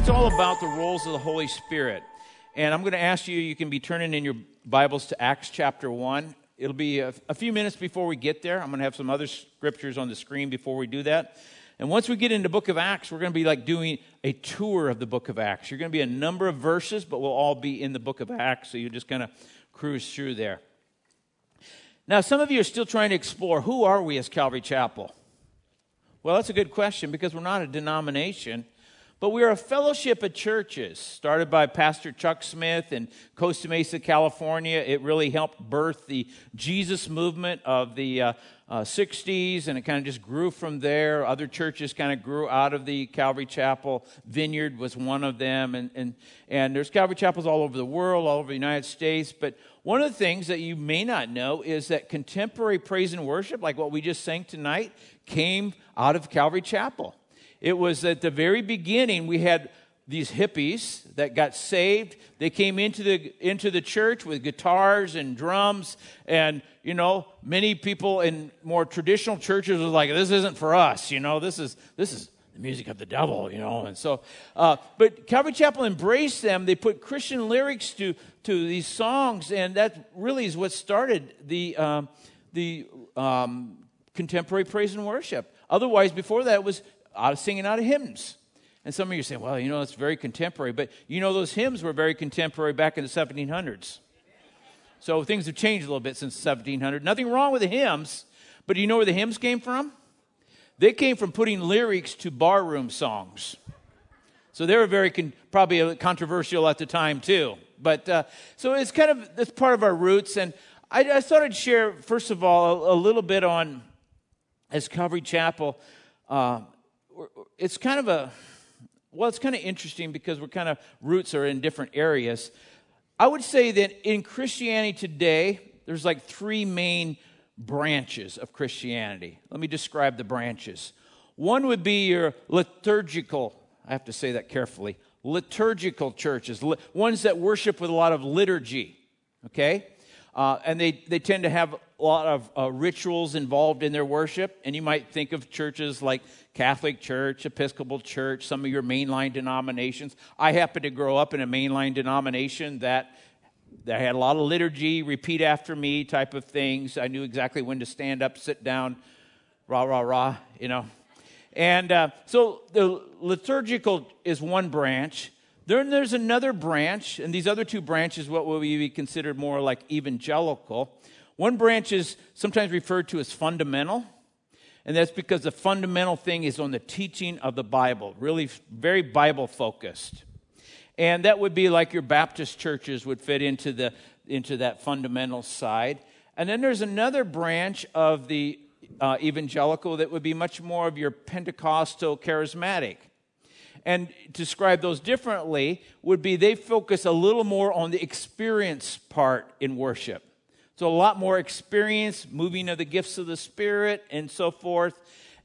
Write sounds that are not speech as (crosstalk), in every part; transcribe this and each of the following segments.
tonight's all about the roles of the Holy Spirit. And I'm going to ask you, you can be turning in your Bibles to Acts chapter 1. It'll be a, a, few minutes before we get there. I'm going to have some other scriptures on the screen before we do that. And once we get into book of Acts, we're going to be like doing a tour of the book of Acts. You're going to be a number of verses, but we'll all be in the book of Acts, so you just kind of cruise through there. Now, some of you are still trying to explore who are we as Calvary Chapel? Well, that's a good question because we're not a denomination. But we are a fellowship of churches started by Pastor Chuck Smith in Costa Mesa, California. It really helped birth the Jesus movement of the uh, uh, 60s, and it kind of just grew from there. Other churches kind of grew out of the Calvary Chapel. Vineyard was one of them, and, and, and there's Calvary Chapels all over the world, all over the United States. But one of the things that you may not know is that contemporary praise and worship, like what we just sang tonight, came out of Calvary Chapel. It was at the very beginning, we had these hippies that got saved. They came into the, into the church with guitars and drums. And, you know, many people in more traditional churches was like, this isn't for us, you know, this is, this is the music of the devil, you know. And so, uh, but Calvary Chapel embraced them. They put Christian lyrics to, to these songs. And that really is what started the, um, the um, contemporary praise and worship. Otherwise, before that, was out of singing out of hymns. And some of you say, well, you know, it's very contemporary. But you know, those hymns were very contemporary back in the 1700s. So things have changed a little bit since 1700. Nothing wrong with the hymns. But do you know where the hymns came from? They came from putting lyrics to barroom songs. So they were very con- probably controversial at the time too. But uh, so it's kind of it's part of our roots. And I, I thought I'd share first of all a, a little bit on as Calvary Chapel. Uh, it's kind of a well it's kind of interesting because we're kind of roots are in different areas. I would say that in christianity today there's like three main branches of christianity. Let me describe the branches. One would be your liturgical i have to say that carefully liturgical churches ones that worship with a lot of liturgy okay uh, and they, they tend to have a lot of uh, rituals involved in their worship. And you might think of churches like Catholic Church, Episcopal Church, some of your mainline denominations. I happen to grow up in a mainline denomination that, that had a lot of liturgy, repeat after me type of things. I knew exactly when to stand up, sit down, rah, rah, rah, you know. And uh, so the liturgical is one branch. Then there's another branch, and these other two branches, what will be considered more like evangelical. One branch is sometimes referred to as fundamental, and that's because the fundamental thing is on the teaching of the Bible, really very Bible focused. And that would be like your Baptist churches would fit into, the, into that fundamental side. And then there's another branch of the uh, evangelical that would be much more of your Pentecostal charismatic and describe those differently would be they focus a little more on the experience part in worship. So, a lot more experience, moving of the gifts of the Spirit, and so forth.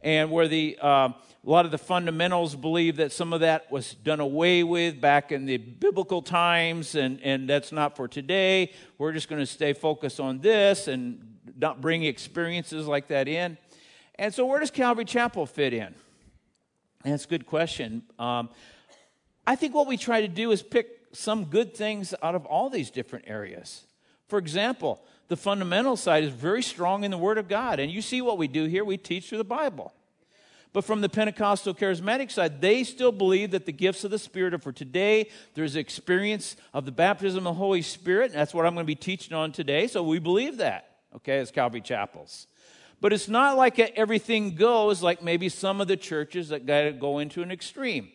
And where the, uh, a lot of the fundamentals believe that some of that was done away with back in the biblical times, and, and that's not for today. We're just going to stay focused on this and not bring experiences like that in. And so, where does Calvary Chapel fit in? That's a good question. Um, I think what we try to do is pick some good things out of all these different areas. For example, the fundamental side is very strong in the Word of God. And you see what we do here we teach through the Bible. But from the Pentecostal charismatic side, they still believe that the gifts of the Spirit are for today. There's experience of the baptism of the Holy Spirit. And that's what I'm going to be teaching on today. So we believe that, okay, as Calvary Chapels. But it's not like everything goes like maybe some of the churches that go into an extreme.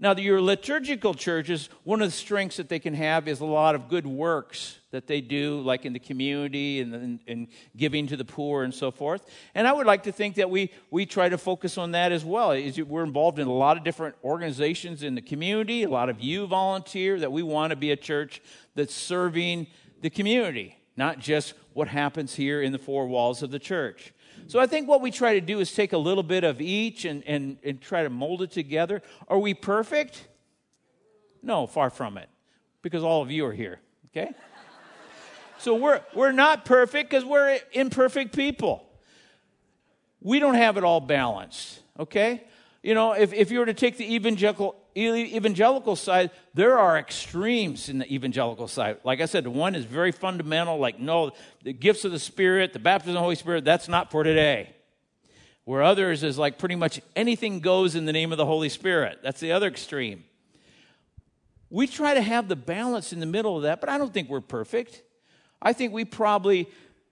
Now, your liturgical churches, one of the strengths that they can have is a lot of good works that they do, like in the community and, and, and, giving to the poor and so forth. And I would like to think that we, we try to focus on that as well. We're involved in a lot of different organizations in the community, a lot of you volunteer, that we want to be a church that's serving the community, not just what happens here in the four walls of the church. So I think what we try to do is take a little bit of each and, and, and try to mold it together. Are we perfect? No, far from it, because all of you are here, okay? (laughs) so we're, we're not perfect because we're imperfect people. We don't have it all balanced, okay? You know, if, if you were to take the evangelical, evangelical side, there are extremes in the evangelical side. Like I said, one is very fundamental, like, no, the gifts of the Spirit, the baptism of the Holy Spirit, that's not for today. Where others is like pretty much anything goes in the name of the Holy Spirit. That's the other extreme. We try to have the balance in the middle of that, but I don't think we're perfect. I think we probably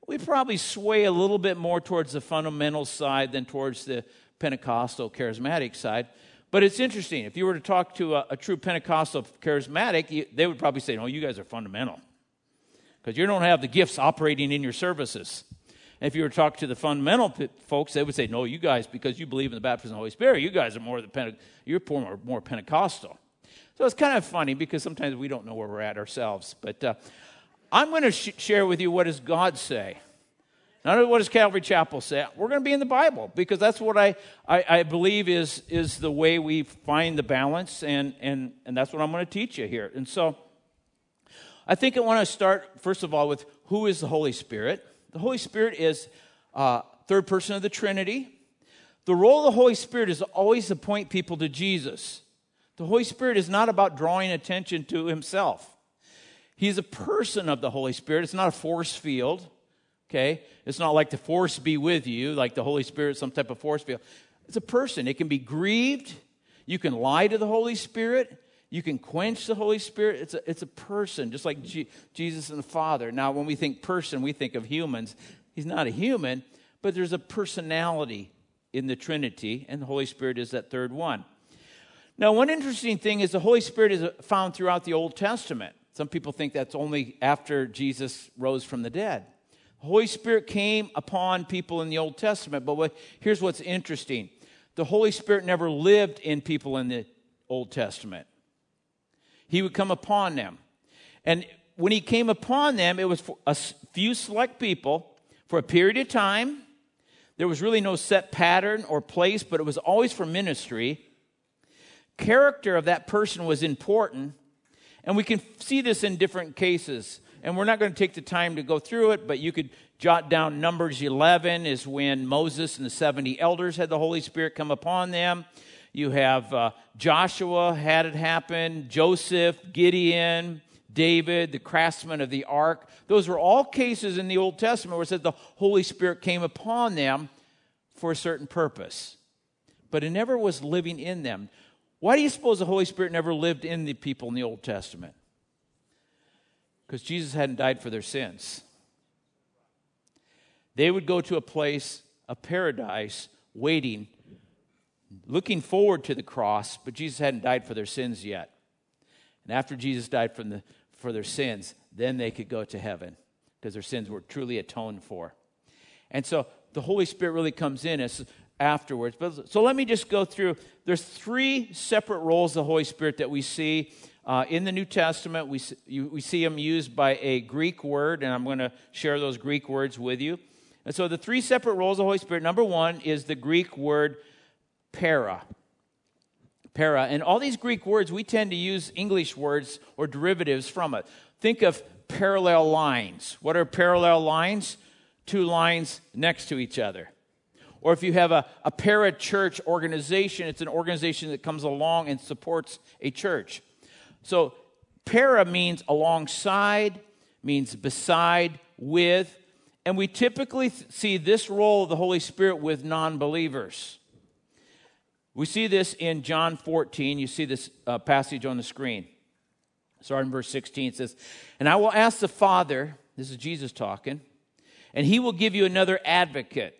we probably sway a little bit more towards the fundamental side than towards the Pentecostal charismatic side. But it's interesting. If you were to talk to a, a true Pentecostal charismatic, you, they would probably say, "No, you guys are fundamental because you don't have the gifts operating in your services." And if you were to talk to the fundamental folks, they would say, "No, you guys, because you believe in the baptism of the Holy Spirit, you guys are more the Pente- you're more, more Pentecostal." So it's kind of funny because sometimes we don't know where we're at ourselves. But uh, I'm going to sh- share with you what does God say. Not what does Calvary Chapel say. We're going to be in the Bible because that's what I, I, I, believe is, is the way we find the balance, and, and, and that's what I'm going to teach you here. And so I think I want to start, first of all, with who is the Holy Spirit. The Holy Spirit is uh, third person of the Trinity. The role of the Holy Spirit is always to point people to Jesus. The Holy Spirit is not about drawing attention to himself. He's a person of the Holy Spirit. It's not a force field. Okay? It's not like the force be with you, like the Holy Spirit, some type of force field. It's a person. It can be grieved. You can lie to the Holy Spirit. You can quench the Holy Spirit. It's a, it's a person, just like G- Jesus and the Father. Now, when we think person, we think of humans. He's not a human, but there's a personality in the Trinity, and the Holy Spirit is that third one. Now, one interesting thing is the Holy Spirit is found throughout the Old Testament. Some people think that's only after Jesus rose from the dead. Holy Spirit came upon people in the Old Testament, but what, here's what's interesting the Holy Spirit never lived in people in the Old Testament. He would come upon them. And when he came upon them, it was for a few select people for a period of time. There was really no set pattern or place, but it was always for ministry. Character of that person was important, and we can see this in different cases. And we're not going to take the time to go through it, but you could jot down Numbers 11 is when Moses and the 70 elders had the Holy Spirit come upon them. You have uh, Joshua had it happen, Joseph, Gideon, David, the craftsman of the ark. Those were all cases in the Old Testament where it said the Holy Spirit came upon them for a certain purpose. But it never was living in them. Why do you suppose the Holy Spirit never lived in the people in the Old Testament? Because Jesus hadn't died for their sins. They would go to a place, a paradise, waiting, looking forward to the cross, but Jesus hadn't died for their sins yet. And after Jesus died the, for their sins, then they could go to heaven because their sins were truly atoned for. And so the Holy Spirit really comes in as afterwards. But, so let me just go through. There's three separate roles of the Holy Spirit that we see uh, in the New Testament. We, you, we see them used by a Greek word, and I'm going to share those Greek words with you. And so the three separate roles of the Holy Spirit number one is the Greek word para. Para. And all these Greek words, we tend to use English words or derivatives from it. Think of parallel lines. What are parallel lines? Two lines next to each other. Or if you have a, a para church organization, it's an organization that comes along and supports a church. So para means alongside, means beside, with, and we typically see this role of the Holy Spirit with non believers. We see this in John 14. You see this uh, passage on the screen. Starting in verse 16, it says, And I will ask the Father, this is Jesus talking, and he will give you another advocate,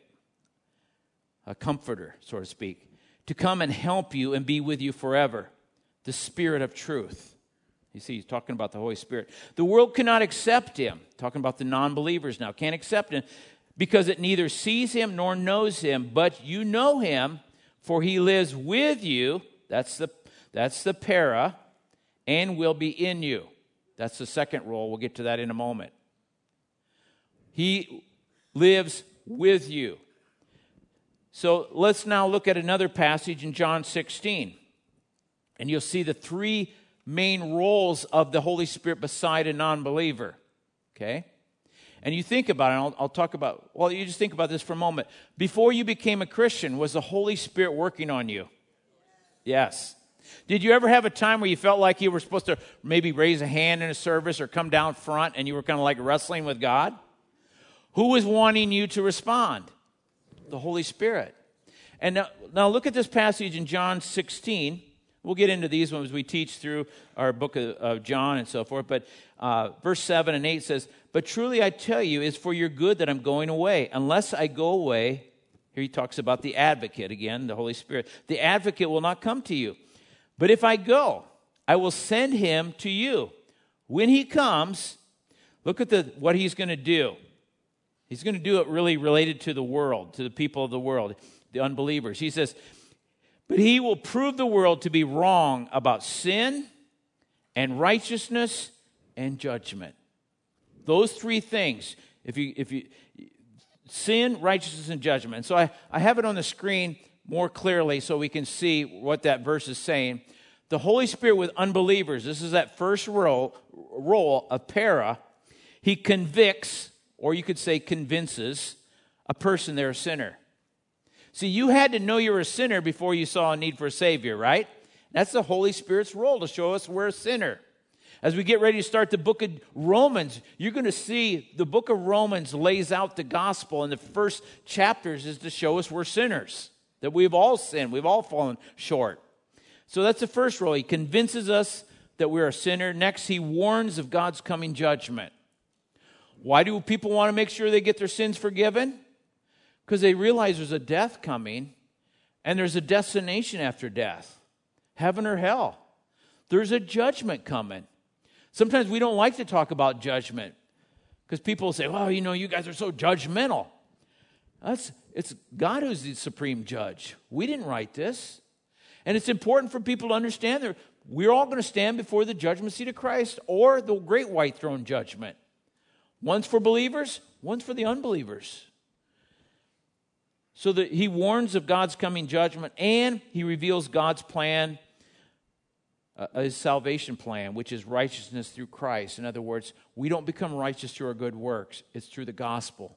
a comforter, so to speak, to come and help you and be with you forever, the Spirit of truth. You see, he's talking about the Holy Spirit. The world cannot accept him. Talking about the non believers now. Can't accept him because it neither sees him nor knows him, but you know him, for he lives with you. That's the, that's the para, and will be in you. That's the second role. We'll get to that in a moment. He lives with you. So let's now look at another passage in John 16. And you'll see the three main roles of the Holy Spirit beside a non believer. Okay? And you think about it, I'll, I'll, talk about, well, you just think about this for a moment. Before you became a Christian, was the Holy Spirit working on you? Yes. Did you ever have a time where you felt like you were supposed to maybe raise a hand in a service or come down front and you were kind of like wrestling with God? Who was wanting you to respond? The Holy Spirit. And now, now look at this passage in John 16. We'll get into these ones we teach through our book of, of John and so forth. But uh, verse 7 and 8 says, But truly I tell you, it's for your good that I'm going away. Unless I go away, here he talks about the advocate again, the Holy Spirit. The advocate will not come to you. But if I go, I will send him to you. When he comes, look at the, what he's going to do. He's going to do it really related to the world, to the people of the world, the unbelievers. He says, But he will prove the world to be wrong about sin and righteousness and judgment. Those three things. If you, if you, sin, righteousness, and judgment. So I, I have it on the screen more clearly so we can see what that verse is saying. The Holy Spirit with unbelievers, this is that first role, role of para. He convicts, or you could say convinces, a person they're a sinner. See, you had to know you were a sinner before you saw a need for a Savior, right? That's the Holy Spirit's role to show us we're a sinner. As we get ready to start the book of Romans, you're going to see the book of Romans lays out the gospel, and the first chapters is to show us we're sinners that we've all sinned, we've all fallen short. So that's the first role. He convinces us that we're a sinner. Next, he warns of God's coming judgment. Why do people want to make sure they get their sins forgiven? Because they realize there's a death coming and there's a destination after death heaven or hell. There's a judgment coming. Sometimes we don't like to talk about judgment because people say, well, you know, you guys are so judgmental. That's, it's God who's the supreme judge. We didn't write this. And it's important for people to understand that we're all going to stand before the judgment seat of Christ or the great white throne judgment. One's for believers, one's for the unbelievers. So that he warns of God's coming judgment and he reveals God's plan, uh, his salvation plan, which is righteousness through Christ. In other words, we don't become righteous through our good works, it's through the gospel.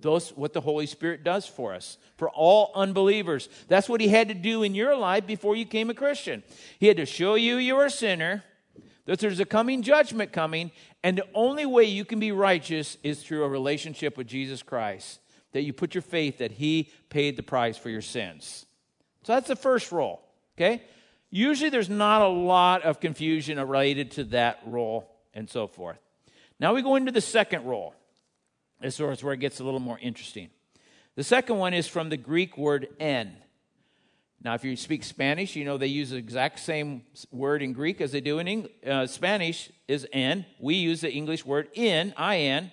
Those what the Holy Spirit does for us, for all unbelievers. That's what He had to do in your life before you became a Christian. He had to show you you're a sinner, that there's a coming judgment coming, and the only way you can be righteous is through a relationship with Jesus Christ. That you put your faith that He paid the price for your sins. So that's the first role, okay? Usually there's not a lot of confusion related to that role and so forth. Now we go into the second role. This is where it gets a little more interesting. The second one is from the Greek word en. Now, if you speak Spanish, you know they use the exact same word in Greek as they do in English. Uh, Spanish is en. We use the English word in, I-N.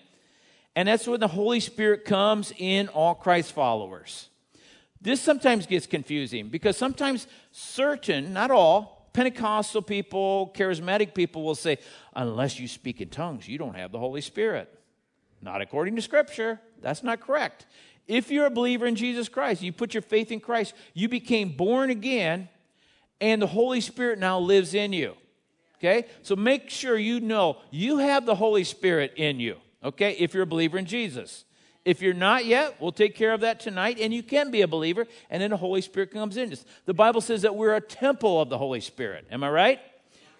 And that's when the Holy Spirit comes in all Christ followers. This sometimes gets confusing because sometimes certain, not all, Pentecostal people, charismatic people will say, unless you speak in tongues, you don't have the Holy Spirit. Not according to Scripture. That's not correct. If you're a believer in Jesus Christ, you put your faith in Christ, you became born again, and the Holy Spirit now lives in you. Okay? So make sure you know you have the Holy Spirit in you. Okay? If you're a believer in Jesus. If you're not yet, we'll take care of that tonight, and you can be a believer, and then the Holy Spirit comes in. The Bible says that we're a temple of the Holy Spirit. Am I right?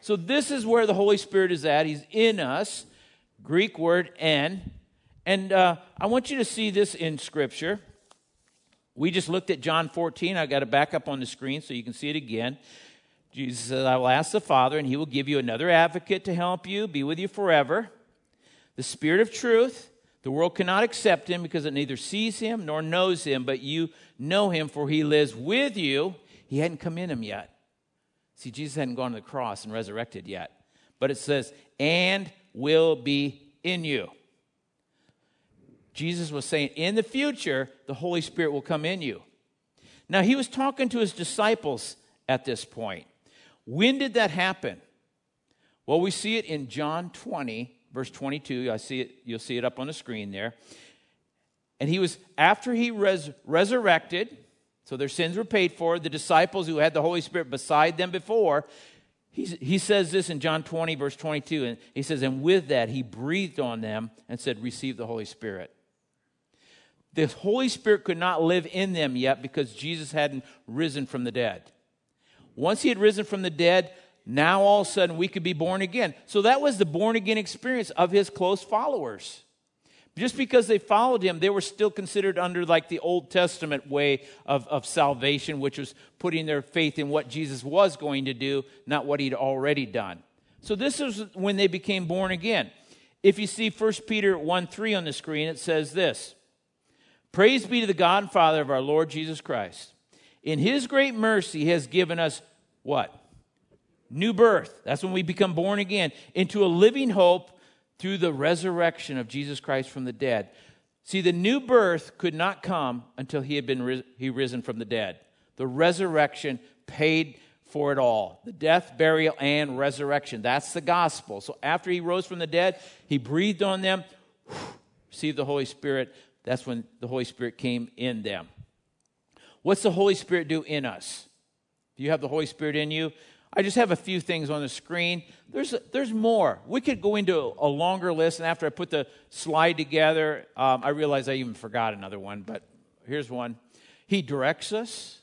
So this is where the Holy Spirit is at. He's in us. Greek word en. And uh, I want you to see this in Scripture. We just looked at John 14. I got it back up on the screen so you can see it again. Jesus says, I will ask the Father, and he will give you another advocate to help you, be with you forever. The Spirit of truth. The world cannot accept him because it neither sees him nor knows him, but you know him, for he lives with you. He hadn't come in him yet. See, Jesus hadn't gone to the cross and resurrected yet. But it says, and will be in you. Jesus was saying, in the future, the Holy Spirit will come in you. Now, he was talking to his disciples at this point. When did that happen? Well, we see it in John 20, verse 22. I see it, you'll see it up on the screen there. And he was, after he res- resurrected, so their sins were paid for, the disciples who had the Holy Spirit beside them before, he, he says this in John 20, verse 22. And he says, And with that, he breathed on them and said, Receive the Holy Spirit the Holy Spirit could not live in them yet because Jesus hadn't risen from the dead. Once he had risen from the dead, now all of a sudden we could be born again. So that was the born again experience of his close followers. Just because they followed him, they were still considered under like the Old Testament way of, of salvation, which was putting their faith in what Jesus was going to do, not what he'd already done. So this is when they became born again. If you see 1 Peter 1 3 on the screen, it says this Praise be to the God and Father of our Lord Jesus Christ. In his great mercy, he has given us what? New birth. That's when we become born again into a living hope through the resurrection of Jesus Christ from the dead. See, the new birth could not come until he had been he risen from the dead. The resurrection paid for it all the death, burial, and resurrection. That's the gospel. So after he rose from the dead, he breathed on them, received the Holy Spirit. That's when the Holy Spirit came in them. What's the Holy Spirit do in us? Do you have the Holy Spirit in you? I just have a few things on the screen. There's, there's more. We could go into a longer list, and after I put the slide together, um, I realized I even forgot another one, but here's one. He directs us,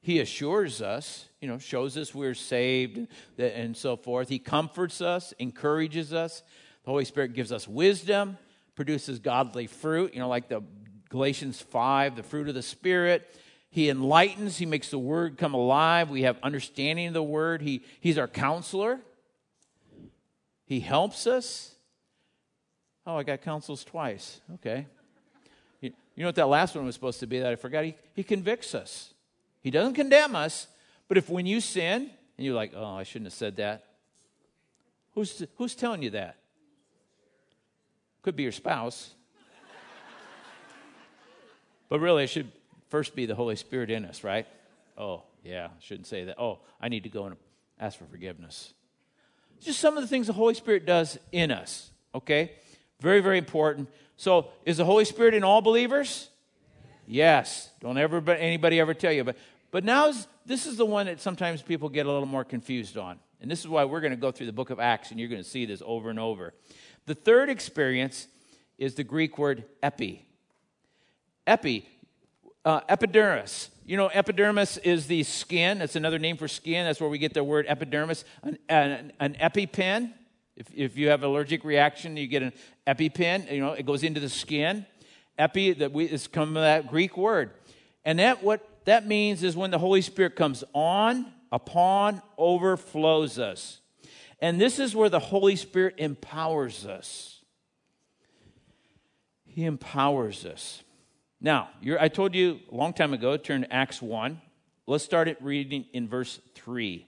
He assures us, you know, shows us we're saved and so forth. He comforts us, encourages us. The Holy Spirit gives us wisdom, produces godly fruit, you know, like the Galatians 5, the fruit of the Spirit. He enlightens, He makes the Word come alive. We have understanding of the Word. He, he's our counselor. He helps us. Oh, I got counsels twice. Okay. You, you know what that last one was supposed to be that I forgot? He, he convicts us. He doesn't condemn us, but if when you sin and you're like, oh, I shouldn't have said that, who's, who's telling you that? Could be your spouse. but really, it should first be the Holy Spirit in us, right? Oh, yeah, shouldn't say that. Oh, I need to go and ask for forgiveness. Just some of the things the Holy Spirit does in us, okay? Very, very important. So, is the Holy Spirit in all believers? Yes. Don't ever anybody ever tell you. But but now this is the one that sometimes people get a little more confused on. And this is why we're going to go through the book of Acts and you're going to see this over and over. The third experience is the Greek word epi. Epi, uh, epidermis. You know, epidermis is the skin. That's another name for skin. That's where we get the word epidermis. An, an, an EpiPen. If, if you have allergic reaction, you get an EpiPen. You know, it goes into the skin. Epi that we is come from that Greek word, and that what that means is when the Holy Spirit comes on, upon, overflows us, and this is where the Holy Spirit empowers us. He empowers us. Now, I told you a long time ago, turn to Acts 1. Let's start it reading in verse 3.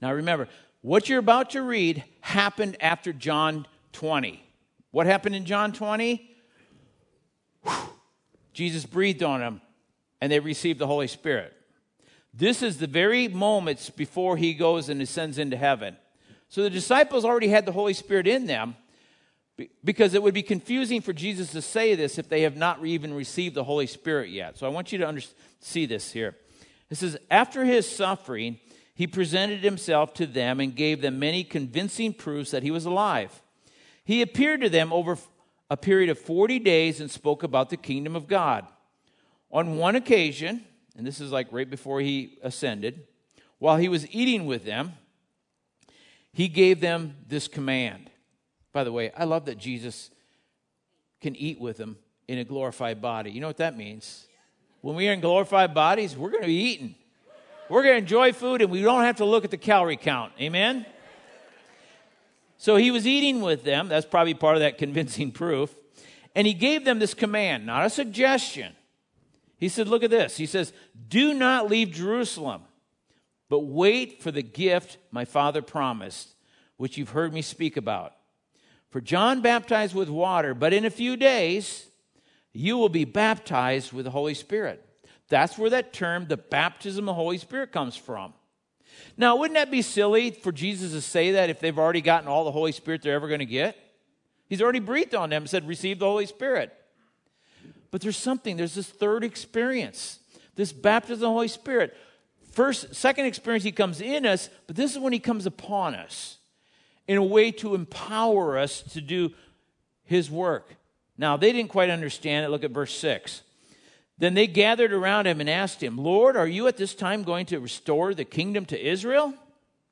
Now, remember, what you're about to read happened after John 20. What happened in John 20? Whew. Jesus breathed on them and they received the Holy Spirit. This is the very moments before he goes and ascends into heaven. So the disciples already had the Holy Spirit in them, because it would be confusing for Jesus to say this if they have not even received the Holy Spirit yet. So I want you to under- see this here. It says, After his suffering, he presented himself to them and gave them many convincing proofs that he was alive. He appeared to them over a period of 40 days and spoke about the kingdom of God. On one occasion, and this is like right before he ascended, while he was eating with them, he gave them this command by the way, I love that Jesus can eat with them in a glorified body. You know what that means? When we are in glorified bodies, we're going to be eating. We're going to enjoy food and we don't have to look at the calorie count. Amen? So he was eating with them. That's probably part of that convincing proof. And he gave them this command, not a suggestion. He said, Look at this. He says, Do not leave Jerusalem, but wait for the gift my father promised, which you've heard me speak about. For John baptized with water, but in a few days you will be baptized with the Holy Spirit. That's where that term, the baptism of the Holy Spirit, comes from. Now, wouldn't that be silly for Jesus to say that if they've already gotten all the Holy Spirit they're ever going to get? He's already breathed on them and said, Receive the Holy Spirit. But there's something, there's this third experience, this baptism of the Holy Spirit. First, second experience, he comes in us, but this is when he comes upon us in a way to empower us to do his work. Now, they didn't quite understand it. Look at verse 6. Then they gathered around him and asked him, Lord, are you at this time going to restore the kingdom to Israel?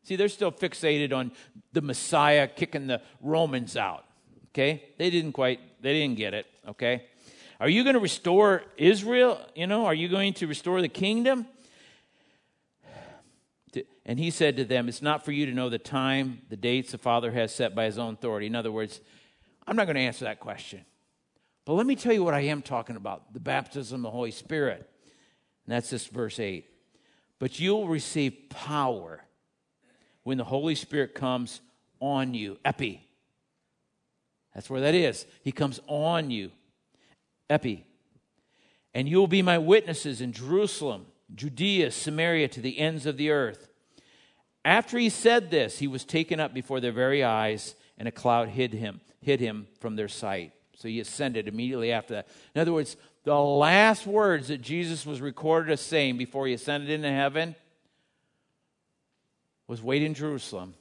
See, they're still fixated on the Messiah kicking the Romans out. Okay? They didn't quite, they didn't get it. Okay? Are you going to restore Israel? You know, are you going to restore the kingdom? And he said to them, It's not for you to know the time, the dates the Father has set by his own authority. In other words, I'm not going to answer that question. But let me tell you what I am talking about the baptism of the Holy Spirit. And that's this verse 8. But you'll receive power when the Holy Spirit comes on you. Epi. That's where that is. He comes on you. Epi. And you'll be my witnesses in Jerusalem, Judea, Samaria, to the ends of the earth. After he said this, he was taken up before their very eyes, and a cloud hid him, hid him from their sight. So he ascended immediately after that. In other words, the last words that Jesus was recorded as saying before he ascended into heaven was wait in Jerusalem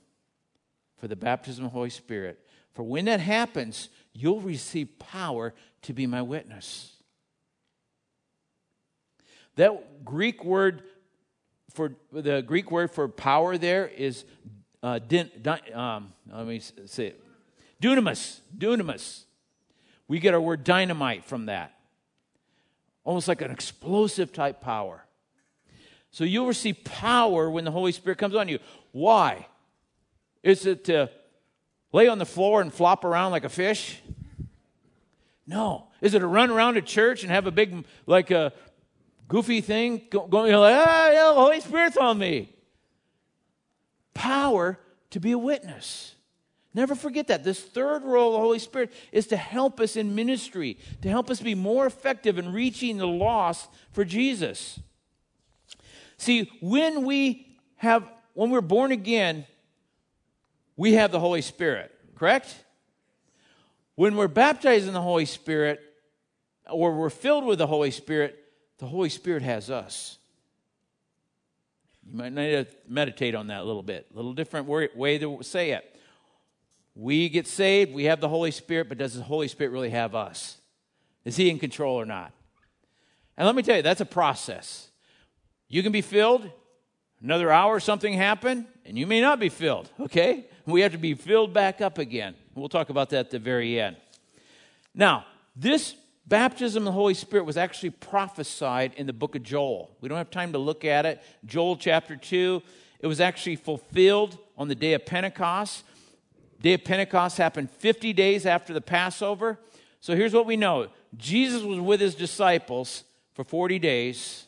for the baptism of the Holy Spirit. For when that happens, you'll receive power to be my witness. That Greek word for the Greek word for power there is uh, din, um, let me say it. Dunamis. Dunamis. We get our word dynamite from that. Almost like an explosive type power. So you'll receive power when the Holy Spirit comes on you. Why? Is it to lay on the floor and flop around like a fish? No. Is it to run around a church and have a big, like a goofy thing going like, ah, yeah, the Holy Spirit's on me? Power to be a witness. Never forget that. This third role of the Holy Spirit is to help us in ministry, to help us be more effective in reaching the lost for Jesus. See, when we have, when we're born again, we have the Holy Spirit, correct? When we're baptized in the Holy Spirit, or we're filled with the Holy Spirit, the Holy Spirit has us. You might need to meditate on that a little bit. A little different way to say it. We get saved, we have the Holy Spirit, but does the Holy Spirit really have us? Is He in control or not? And let me tell you, that's a process. You can be filled, another hour, something happened, and you may not be filled, okay? We have to be filled back up again. We'll talk about that at the very end. Now, this baptism of the Holy Spirit was actually prophesied in the book of Joel. We don't have time to look at it. Joel chapter 2, it was actually fulfilled on the day of Pentecost. Day of Pentecost happened 50 days after the Passover. So here's what we know Jesus was with his disciples for 40 days.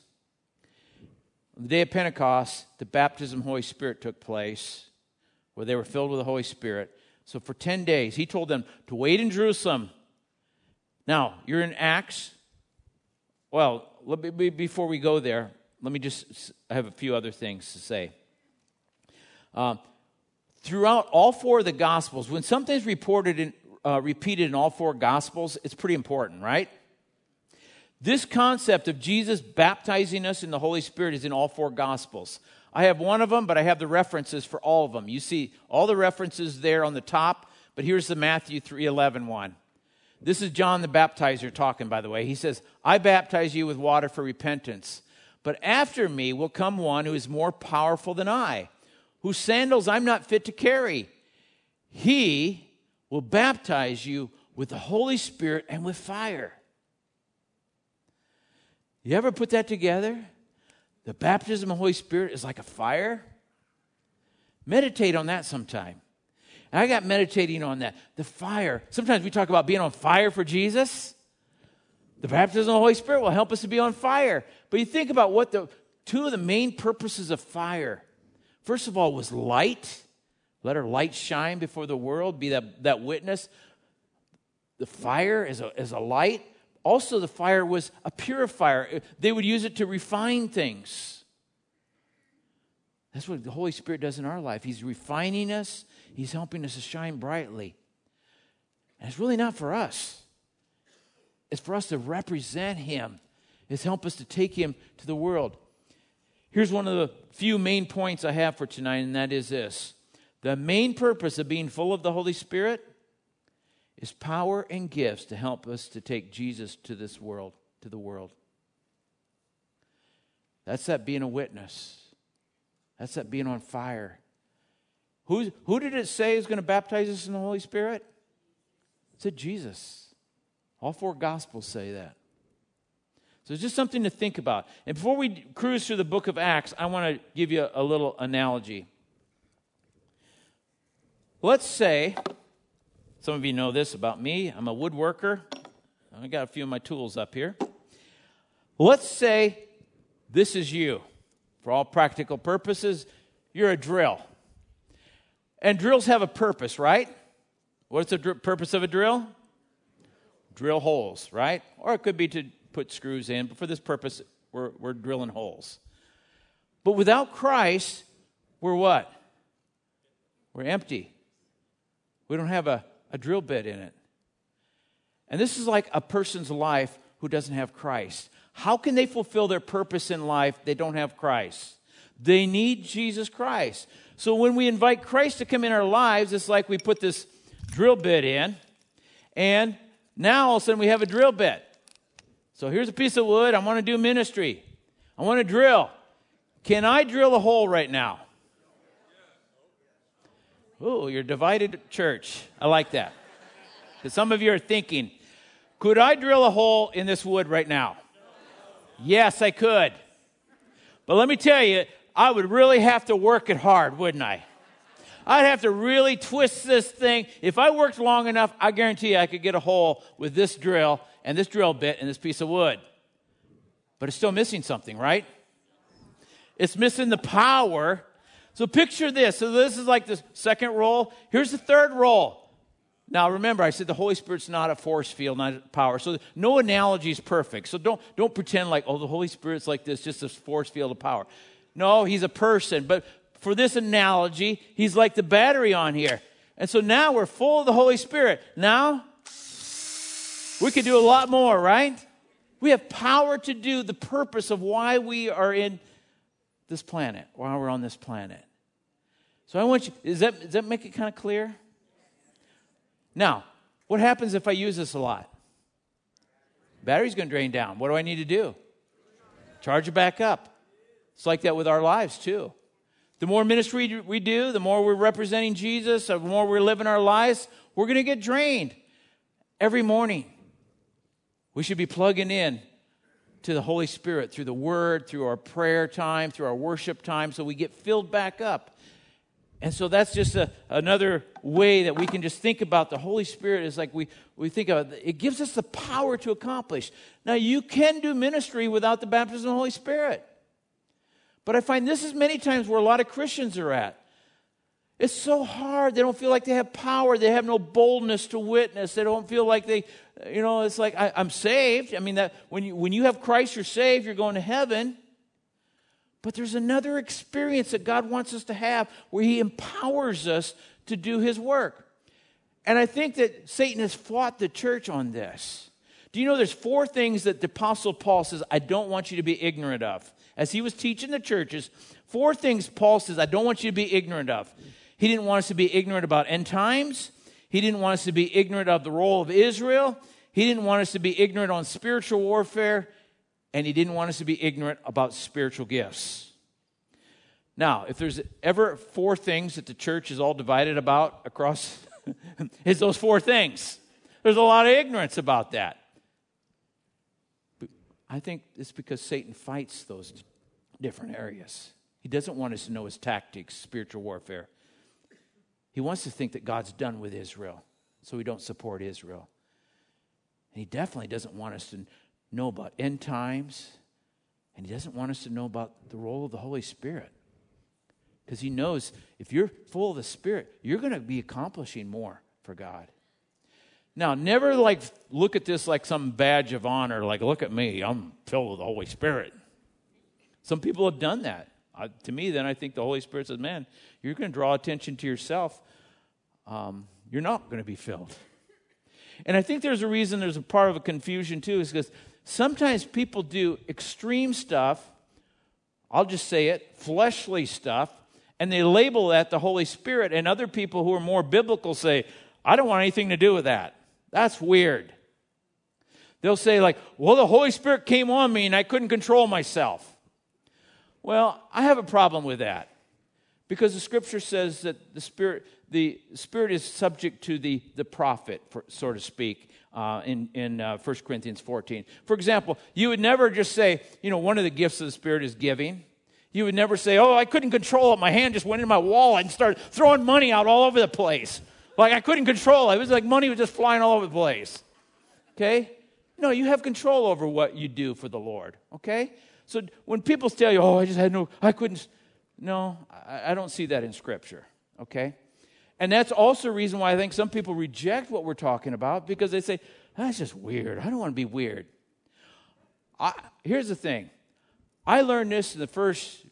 On the day of Pentecost, the baptism of the Holy Spirit took place, where they were filled with the Holy Spirit. So for 10 days, he told them to wait in Jerusalem. Now, you're in Acts. Well, me, before we go there, let me just, I have a few other things to say. Uh, throughout all four of the Gospels, when something's reported in, uh, repeated in all four Gospels, it's pretty important, right? This concept of Jesus baptizing us in the Holy Spirit is in all four Gospels. I have one of them, but I have the references for all of them. You see all the references there on the top, but here's the Matthew 3:11 one. This is John the Baptizer talking, by the way. He says, I baptize you with water for repentance, but after me will come one who is more powerful than I whose sandals I'm not fit to carry. He will baptize you with the Holy Spirit and with fire. You ever put that together? The baptism of the Holy Spirit is like a fire. Meditate on that sometime. And I got meditating on that. The fire. Sometimes we talk about being on fire for Jesus. The baptism of the Holy Spirit will help us to be on fire. But you think about what the two of the main purposes of fire First of all, was light. Let our light shine before the world, be that, that witness. The fire is a, is a light. Also, the fire was a purifier. They would use it to refine things. That's what the Holy Spirit does in our life. He's refining us, He's helping us to shine brightly. And it's really not for us, it's for us to represent Him, it's help us to take Him to the world. Here's one of the few main points I have for tonight, and that is this the main purpose of being full of the Holy Spirit is power and gifts to help us to take Jesus to this world, to the world. That's that being a witness. That's that being on fire. Who, who did it say is going to baptize us in the Holy Spirit? It said Jesus. All four Gospels say that. So it's just something to think about. And before we cruise through the book of Acts, I want to give you a, a little analogy. Let's say, some of you know this about me, I'm a woodworker. I got a few of my tools up here. Let's say this is you. For all practical purposes, you're a drill. And drills have a purpose, right? What's the dr- purpose of a drill? Drill holes, right? Or it could be to put screws in, but for this purpose, we're, we're drilling holes. But without Christ, we're what? We're empty. We don't have a, a drill bit in it. And this is like a person's life who doesn't have Christ. How can they fulfill their purpose in life? They don't have Christ. They need Jesus Christ. So when we invite Christ to come in our lives, it's like we put this drill bit in, and now all of a sudden we have a drill bit. So here's a piece of wood. I want to do ministry. I want to drill. Can I drill a hole right now? Oh, you're divided church. I like that. Because some of you are thinking, could I drill a hole in this wood right now? Yes, I could. But let me tell you, I would really have to work it hard, wouldn't I? I'd have to really twist this thing. If I worked long enough, I guarantee you I could get a hole with this drill and this drill bit and this piece of wood. But it's still missing something, right? It's missing the power. So picture this. So this is like the second role. Here's the third role. Now remember, I said the Holy Spirit's not a force field, not a power. So no analogy is perfect. So don't don't pretend like, oh, the Holy Spirit's like this, just a force field of power. No, he's a person. But for this analogy, he's like the battery on here. And so now we're full of the Holy Spirit. Now we could do a lot more, right? We have power to do the purpose of why we are in this planet, why we're on this planet. So I want you, is that, does that make it kind of clear? Now, what happens if I use this a lot? Battery's going to drain down. What do I need to do? Charge it back up. It's like that with our lives, too. The more ministry we do, the more we're representing Jesus, the more we're living our lives, we're going to get drained every morning. We should be plugging in to the Holy Spirit through the Word, through our prayer time, through our worship time, so we get filled back up. And so that's just a, another way that we can just think about the Holy Spirit is like we, we think of it. It gives us the power to accomplish. Now, you can do ministry without the baptism of the Holy Spirit. But I find this is many times where a lot of Christians are at. It's so hard. They don't feel like they have power. They have no boldness to witness. They don't feel like they, you know, it's like I, am saved. I mean, that when you when you have Christ, you're saved. You're going to heaven. But there's another experience that God wants us to have where He empowers us to do His work. And I think that Satan has fought the church on this. Do you know there's four things that the Apostle Paul says, I don't want you to be ignorant of? As he was teaching the churches, four things Paul says, I don't want you to be ignorant of. He didn't want us to be ignorant about end times. He didn't want us to be ignorant of the role of Israel. He didn't want us to be ignorant on spiritual warfare and he didn't want us to be ignorant about spiritual gifts. Now, if there's ever four things that the church is all divided about across, (laughs) it's those four things. There's a lot of ignorance about that. I think it's because Satan fights those different areas. He doesn't want us to know his tactics, spiritual warfare. He wants to think that God's done with Israel, so we don't support Israel. And he definitely doesn't want us to know about end times, and He doesn't want us to know about the role of the Holy Spirit. Because He knows if you're full of the Spirit, you're going to be accomplishing more for God. Now, never like look at this like some badge of honor, like, look at me, I'm filled with the Holy Spirit. Some people have done that. Uh, to me, then I think the Holy Spirit says, man, you're going to draw attention to yourself. Um, you're not going to be filled. And I think there's a reason there's a part of a confusion too, is because sometimes people do extreme stuff, I'll just say it, fleshly stuff, and they label that the Holy Spirit. And other people who are more biblical say, I don't want anything to do with that. That's weird. They'll say, like, well, the Holy Spirit came on me and I couldn't control myself. Well, I have a problem with that because the scripture says that the Spirit, the Spirit is subject to the, the prophet, for, so to speak. Uh, in in uh, 1 Corinthians 14. For example, you would never just say, you know, one of the gifts of the Spirit is giving. You would never say, oh, I couldn't control it. My hand just went in my wallet and started throwing money out all over the place. Like I couldn't control it. It was like money was just flying all over the place. Okay? No, you have control over what you do for the Lord. Okay? So when people tell you, oh, I just had no, I couldn't, no, I, I don't see that in Scripture. Okay? And that's also a reason why I think some people reject what we're talking about because they say, that's just weird. I don't want to be weird. I, here's the thing I learned this in the first,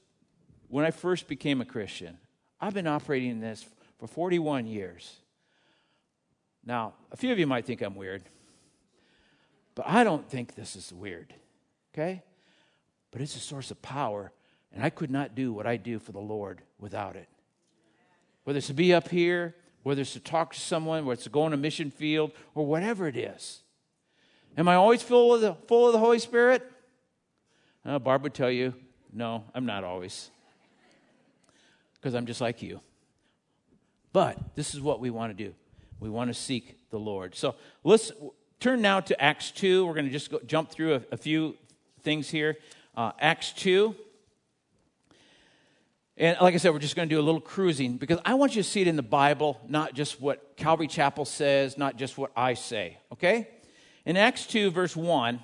when I first became a Christian. I've been operating in this for 41 years. Now, a few of you might think I'm weird, but I don't think this is weird, okay? But it's a source of power, and I could not do what I do for the Lord without it whether it's to be up here, whether it's to talk to someone, whether it's to go on a mission field, or whatever it is. Am I always full of the, full of the Holy Spirit? Uh, Barb would tell you, no, I'm not always. Because I'm just like you. But this is what we want to do. We want to seek the Lord. So let's turn now to Acts 2. We're going to just go, jump through a, a few things here. Uh, Acts 2. And like I said, we're just going to do a little cruising because I want you to see it in the Bible, not just what Calvary Chapel says, not just what I say, okay? In Acts 2, verse 1,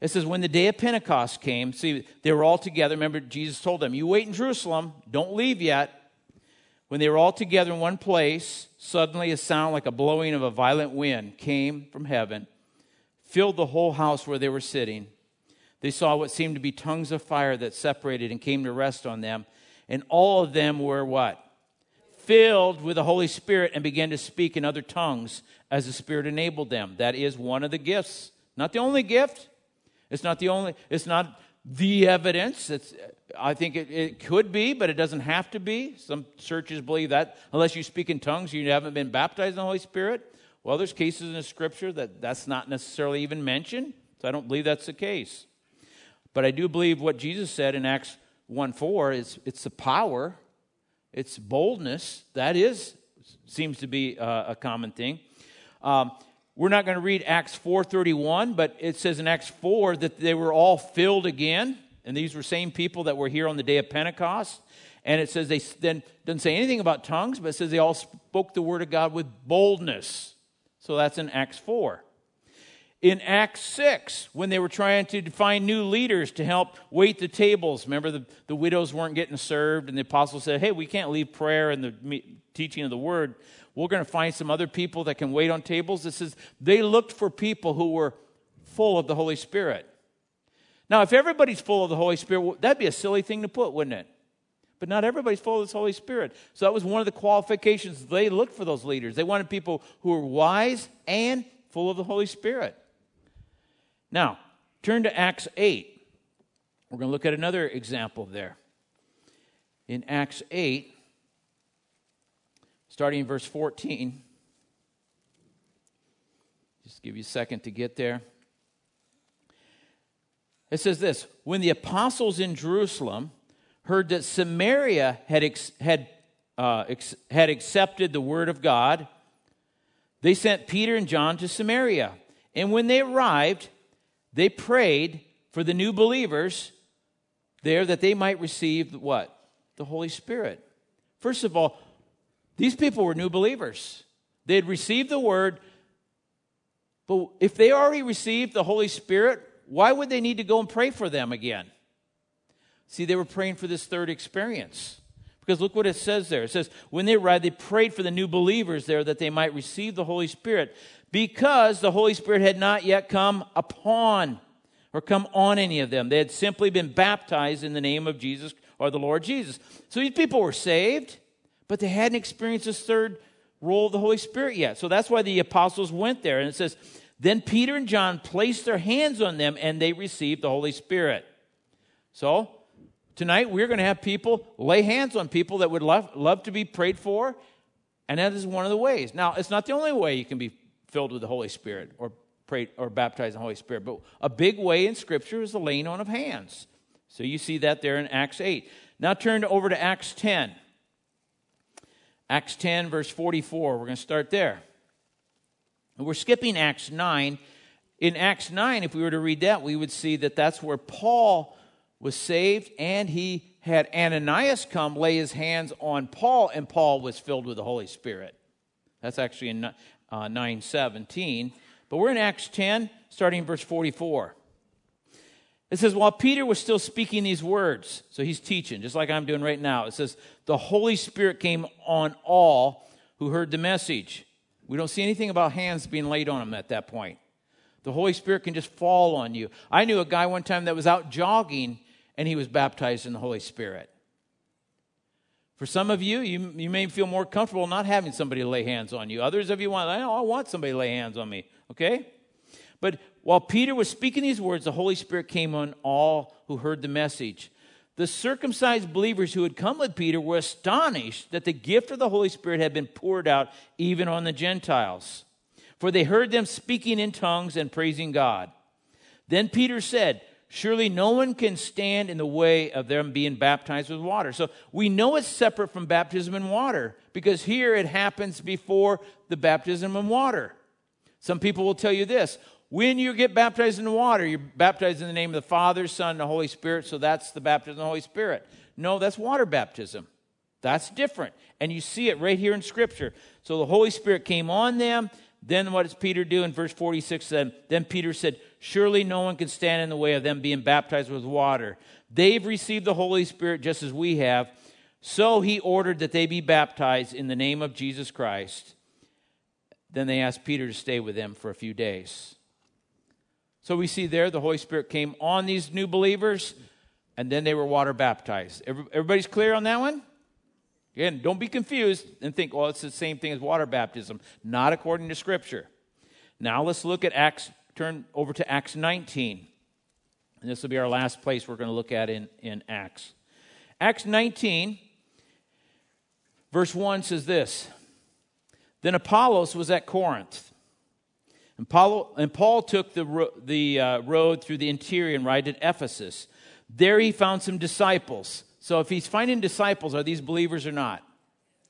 it says, When the day of Pentecost came, see, they were all together. Remember, Jesus told them, You wait in Jerusalem, don't leave yet. When they were all together in one place, suddenly a sound like a blowing of a violent wind came from heaven, filled the whole house where they were sitting. They saw what seemed to be tongues of fire that separated and came to rest on them and all of them were what? Filled with the Holy Spirit and began to speak in other tongues as the Spirit enabled them. That is one of the gifts. Not the only gift. It's not the only, it's not the evidence. It's, I think it, it could be, but it doesn't have to be. Some churches believe that unless you speak in tongues, you haven't been baptized in the Holy Spirit. Well, there's cases in the scripture that that's not necessarily even mentioned, so I don't believe that's the case. But I do believe what Jesus said in Acts 1 4 is it's the power, it's boldness. That is, seems to be a, a common thing. Um, we're not going to read Acts 4:31, but it says in Acts 4 that they were all filled again, and these were same people that were here on the day of Pentecost. And it says they then doesn't say anything about tongues, but it says they all spoke the word of God with boldness. So that's in Acts 4 in Acts 6 when they were trying to find new leaders to help wait the tables. Remember, the, the widows weren't getting served, and the apostles said, Hey, we can't leave prayer and the teaching of the word. We're going to find some other people that can wait on tables. It says they looked for people who were full of the Holy Spirit. Now, if everybody's full of the Holy Spirit, that'd be a silly thing to put, wouldn't it? But not everybody's full of the Holy Spirit. So that was one of the qualifications. They looked for those leaders. They wanted people who were wise and full of the Holy Spirit. Now, turn to Acts 8. We're going to look at another example there. In Acts 8, starting in verse 14, just give you a second to get there. It says this When the apostles in Jerusalem heard that Samaria had, ex- had, uh, ex- had accepted the word of God, they sent Peter and John to Samaria. And when they arrived, they prayed for the new believers there that they might receive what? The Holy Spirit. First of all, these people were new believers. They had received the word, but if they already received the Holy Spirit, why would they need to go and pray for them again? See, they were praying for this third experience. Because look what it says there. It says, when they arrived, they prayed for the new believers there that they might receive the Holy Spirit because the Holy Spirit had not yet come upon or come on any of them. They had simply been baptized in the name of Jesus or the Lord Jesus. So these people were saved, but they hadn't experienced this third role of the Holy Spirit yet. So that's why the apostles went there. And it says, Then Peter and John placed their hands on them and they received the Holy Spirit. So tonight we're going to have people lay hands on people that would love, love to be prayed for. And that is one of the ways. Now, it's not the only way you can be filled with the Holy Spirit or prayed or baptized in the Holy Spirit. But a big way in Scripture is the laying on of hands. So you see that there in Acts 8. Now turn over to Acts 10. Acts 10, verse 44. We're going to start there. we're skipping Acts 9. In Acts 9, if we were to read that, we would see that that's where Paul was saved and he had Ananias come lay his hands on Paul, and Paul was filled with the Holy Spirit. That's actually in uh, 917. But we're in Acts 10, starting in verse 44. It says, while Peter was still speaking these words, so he's teaching, just like I'm doing right now, it says, the Holy Spirit came on all who heard the message. We don't see anything about hands being laid on them at that point. The Holy Spirit can just fall on you. I knew a guy one time that was out jogging and he was baptized in the Holy Spirit. For some of you, you, you may feel more comfortable not having somebody lay hands on you. Others of you want, I, I want somebody to lay hands on me, okay? But while Peter was speaking these words, the Holy Spirit came on all who heard the message. The circumcised believers who had come with Peter were astonished that the gift of the Holy Spirit had been poured out even on the Gentiles, for they heard them speaking in tongues and praising God. Then Peter said, Surely no one can stand in the way of them being baptized with water. So we know it's separate from baptism in water because here it happens before the baptism in water. Some people will tell you this when you get baptized in the water, you're baptized in the name of the Father, Son, and the Holy Spirit, so that's the baptism of the Holy Spirit. No, that's water baptism. That's different. And you see it right here in Scripture. So the Holy Spirit came on them. Then what does Peter do in verse 46? Then, then Peter said, Surely no one can stand in the way of them being baptized with water. They've received the Holy Spirit just as we have. So he ordered that they be baptized in the name of Jesus Christ. Then they asked Peter to stay with them for a few days. So we see there the Holy Spirit came on these new believers, and then they were water baptized. Everybody's clear on that one? Again, don't be confused and think, well, it's the same thing as water baptism. Not according to Scripture. Now let's look at Acts, turn over to Acts 19. And this will be our last place we're going to look at in, in Acts. Acts 19, verse 1 says this Then Apollos was at Corinth. And Paul, and Paul took the, the uh, road through the interior and arrived at Ephesus. There he found some disciples. So if he's finding disciples, are these believers or not?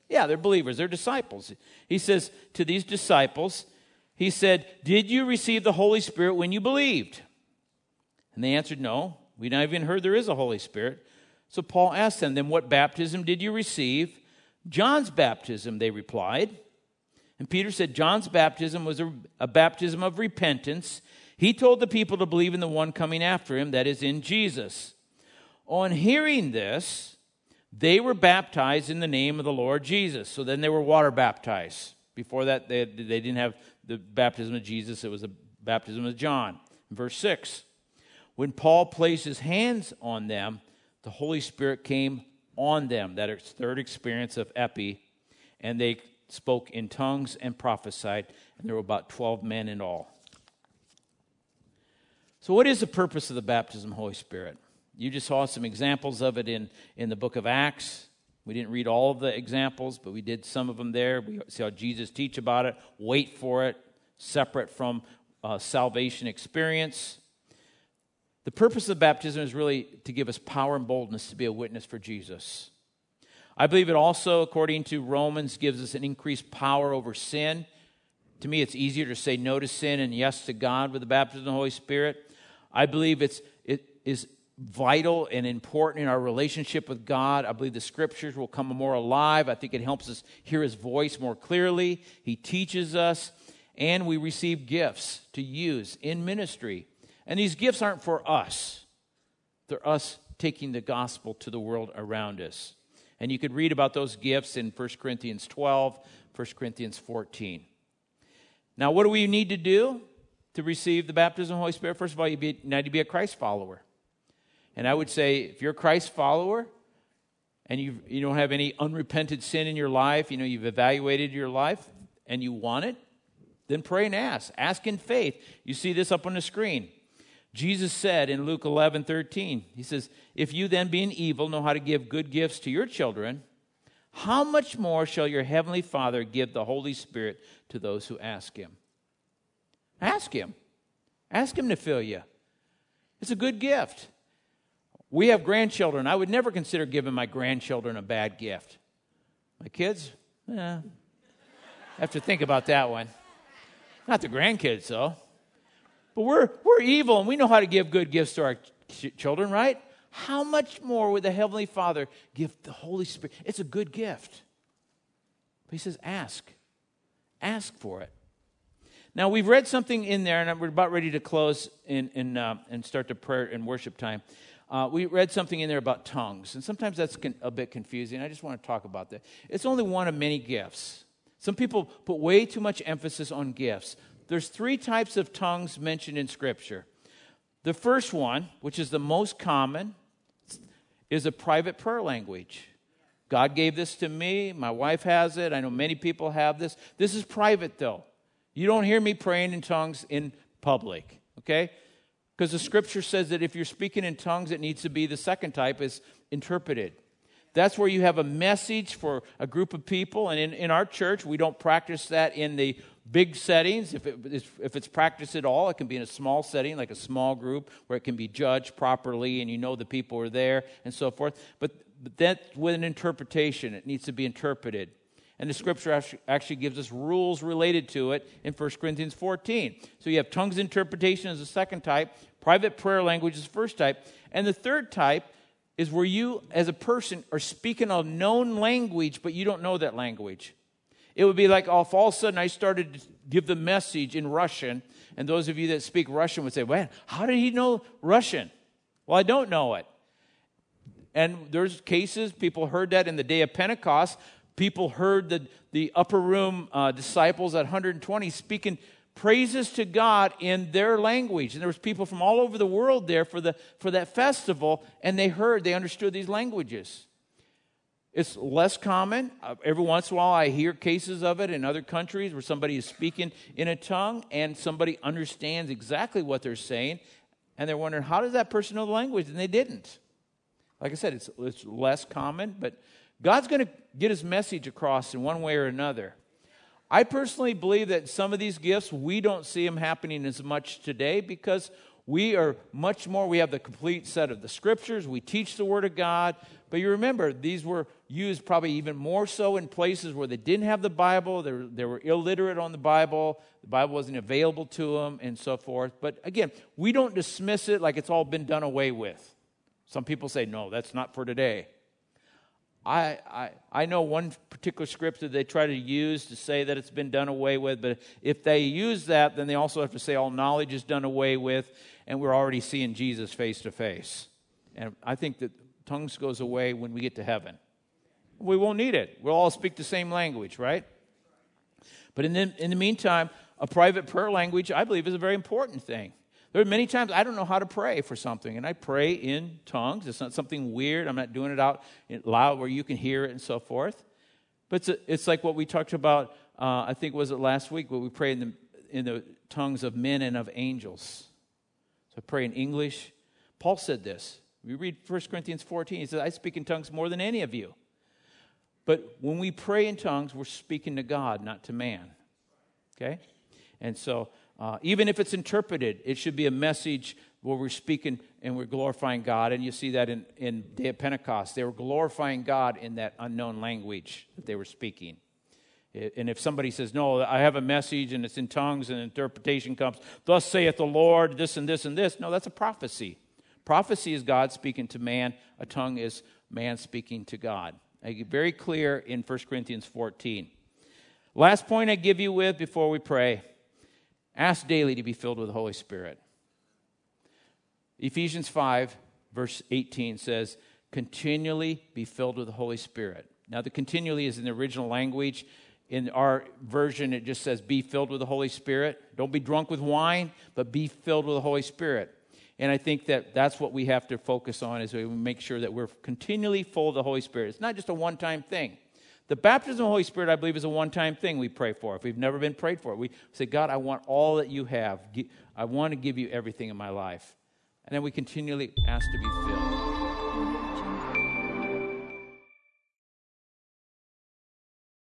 Yeah, they're believers, they're disciples. He says to these disciples, he said, Did you receive the Holy Spirit when you believed? And they answered, No, we not even heard there is a Holy Spirit. So Paul asked them, Then what baptism did you receive? John's baptism, they replied. And Peter said John's baptism was a, a, baptism of repentance. He told the people to believe in the one coming after him, that is, in Jesus. On hearing this, they were baptized in the name of the Lord Jesus. So then they were water baptized. Before that, they, they didn't have the baptism of Jesus, it was the baptism of John. Verse 6 When Paul placed his hands on them, the Holy Spirit came on them, that third experience of epi, and they spoke in tongues and prophesied, and there were about 12 men in all. So, what is the purpose of the baptism of the Holy Spirit? You just saw some examples of it in, in the book of Acts. We didn't read all of the examples, but we did some of them there. We saw Jesus teach about it, wait for it, separate from uh, salvation experience. The purpose of baptism is really to give us power and boldness to be a witness for Jesus. I believe it also, according to Romans, gives us an increased power over sin. To me, it's easier to say no to sin and yes to God with the baptism of the Holy Spirit. I believe it's, it is vital and important in our relationship with God. I believe the scriptures will come more alive. I think it helps us hear his voice more clearly. He teaches us, and we receive gifts to use in ministry. And these gifts aren't for us, they're us taking the gospel to the world around us. And you could read about those gifts in 1 Corinthians 12, 1 Corinthians 14. Now, what do we need to do to receive the baptism of the Holy Spirit? First of all, you need to be a Christ follower. And I would say, if you're a Christ follower and you you don't have any unrepented sin in your life, you know, you've evaluated your life and you want it, then pray and ask. Ask in faith. You see this up on the screen. Jesus said in Luke 11, 13, He says, If you then, being evil, know how to give good gifts to your children, how much more shall your heavenly Father give the Holy Spirit to those who ask Him? Ask Him. Ask Him to fill you. It's a good gift. We have grandchildren. I would never consider giving my grandchildren a bad gift. My kids, eh, I have to think about that one. Not the grandkids, though. But we're, we're evil and we know how to give good gifts to our ch- children, right? How much more would the Heavenly Father give the Holy Spirit? It's a good gift. But He says, ask. Ask for it. Now, we've read something in there, and we're about ready to close in, in, uh, and start the prayer and worship time. Uh, we read something in there about tongues, and sometimes that's con- a bit confusing. I just want to talk about that. It's only one of many gifts. Some people put way too much emphasis on gifts. There's three types of tongues mentioned in Scripture. The first one, which is the most common, is a private prayer language. God gave this to me. My wife has it. I know many people have this. This is private, though. You don't hear me praying in tongues in public, okay? Because the scripture says that if you're speaking in tongues, it needs to be the second type is interpreted. That's where you have a message for a group of people. And in, in our church, we don't practice that in the big settings. If, it, if it's practiced at all, it can be in a small setting, like a small group, where it can be judged properly and you know the people are there and so forth. But, but that with an interpretation, it needs to be interpreted. And the scripture actually gives us rules related to it in 1 Corinthians 14. So you have tongues interpretation as the second type, private prayer language is the first type, and the third type is where you, as a person, are speaking a known language, but you don't know that language. It would be like if all of a sudden I started to give the message in Russian, and those of you that speak Russian would say, "Man, how did he know Russian?" Well, I don't know it. And there's cases, people heard that in the day of Pentecost. People heard the, the upper room uh, disciples at 120 speaking praises to God in their language. And there was people from all over the world there for, the, for that festival, and they heard, they understood these languages. It's less common. Uh, every once in a while, I hear cases of it in other countries where somebody is speaking in a tongue and somebody understands exactly what they're saying, and they're wondering, how does that person know the language? And they didn't. Like I said, it's, it's less common, but God's going to get his message across in one way or another. I personally believe that some of these gifts, we don't see them happening as much today because we are much more, we have the complete set of the scriptures, we teach the Word of God. But you remember, these were used probably even more so in places where they didn't have the Bible, they were, they were illiterate on the Bible, the Bible wasn't available to them, and so forth. But again, we don't dismiss it like it's all been done away with. Some people say, no, that's not for today. I, I, I know one particular scripture they try to use to say that it's been done away with, but if they use that, then they also have to say all knowledge is done away with, and we're already seeing Jesus face to face. And I think that tongues goes away when we get to heaven. We won't need it. We'll all speak the same language, right? But in the, in the meantime, a private prayer language, I believe, is a very important thing. There are many times I don't know how to pray for something, and I pray in tongues. It's not something weird. I'm not doing it out loud where you can hear it and so forth. But it's, a, it's like what we talked about, uh, I think was it last week, where we pray in the, in the tongues of men and of angels. So pray in English. Paul said this. We read 1 Corinthians 14. He says, I speak in tongues more than any of you. But when we pray in tongues, we're speaking to God, not to man. Okay? And so uh, even if it's interpreted, it should be a message where we're speaking and we're glorifying God. And you see that in, in Day of Pentecost. They were glorifying God in that unknown language that they were speaking. And if somebody says, No, I have a message and it's in tongues and interpretation comes, Thus saith the Lord, this and this and this. No, that's a prophecy. Prophecy is God speaking to man, a tongue is man speaking to God. Very clear in 1 Corinthians 14. Last point I give you with before we pray Ask daily to be filled with the Holy Spirit. Ephesians 5, verse 18 says, continually be filled with the Holy Spirit. Now, the continually is in the original language. In our version, it just says, be filled with the Holy Spirit. Don't be drunk with wine, but be filled with the Holy Spirit. And I think that that's what we have to focus on is we make sure that we're continually full of the Holy Spirit. It's not just a one time thing. The baptism of the Holy Spirit, I believe, is a one time thing we pray for. If we've never been prayed for, we say, God, I want all that you have. I want to give you everything in my life. And then we continually ask to be filled.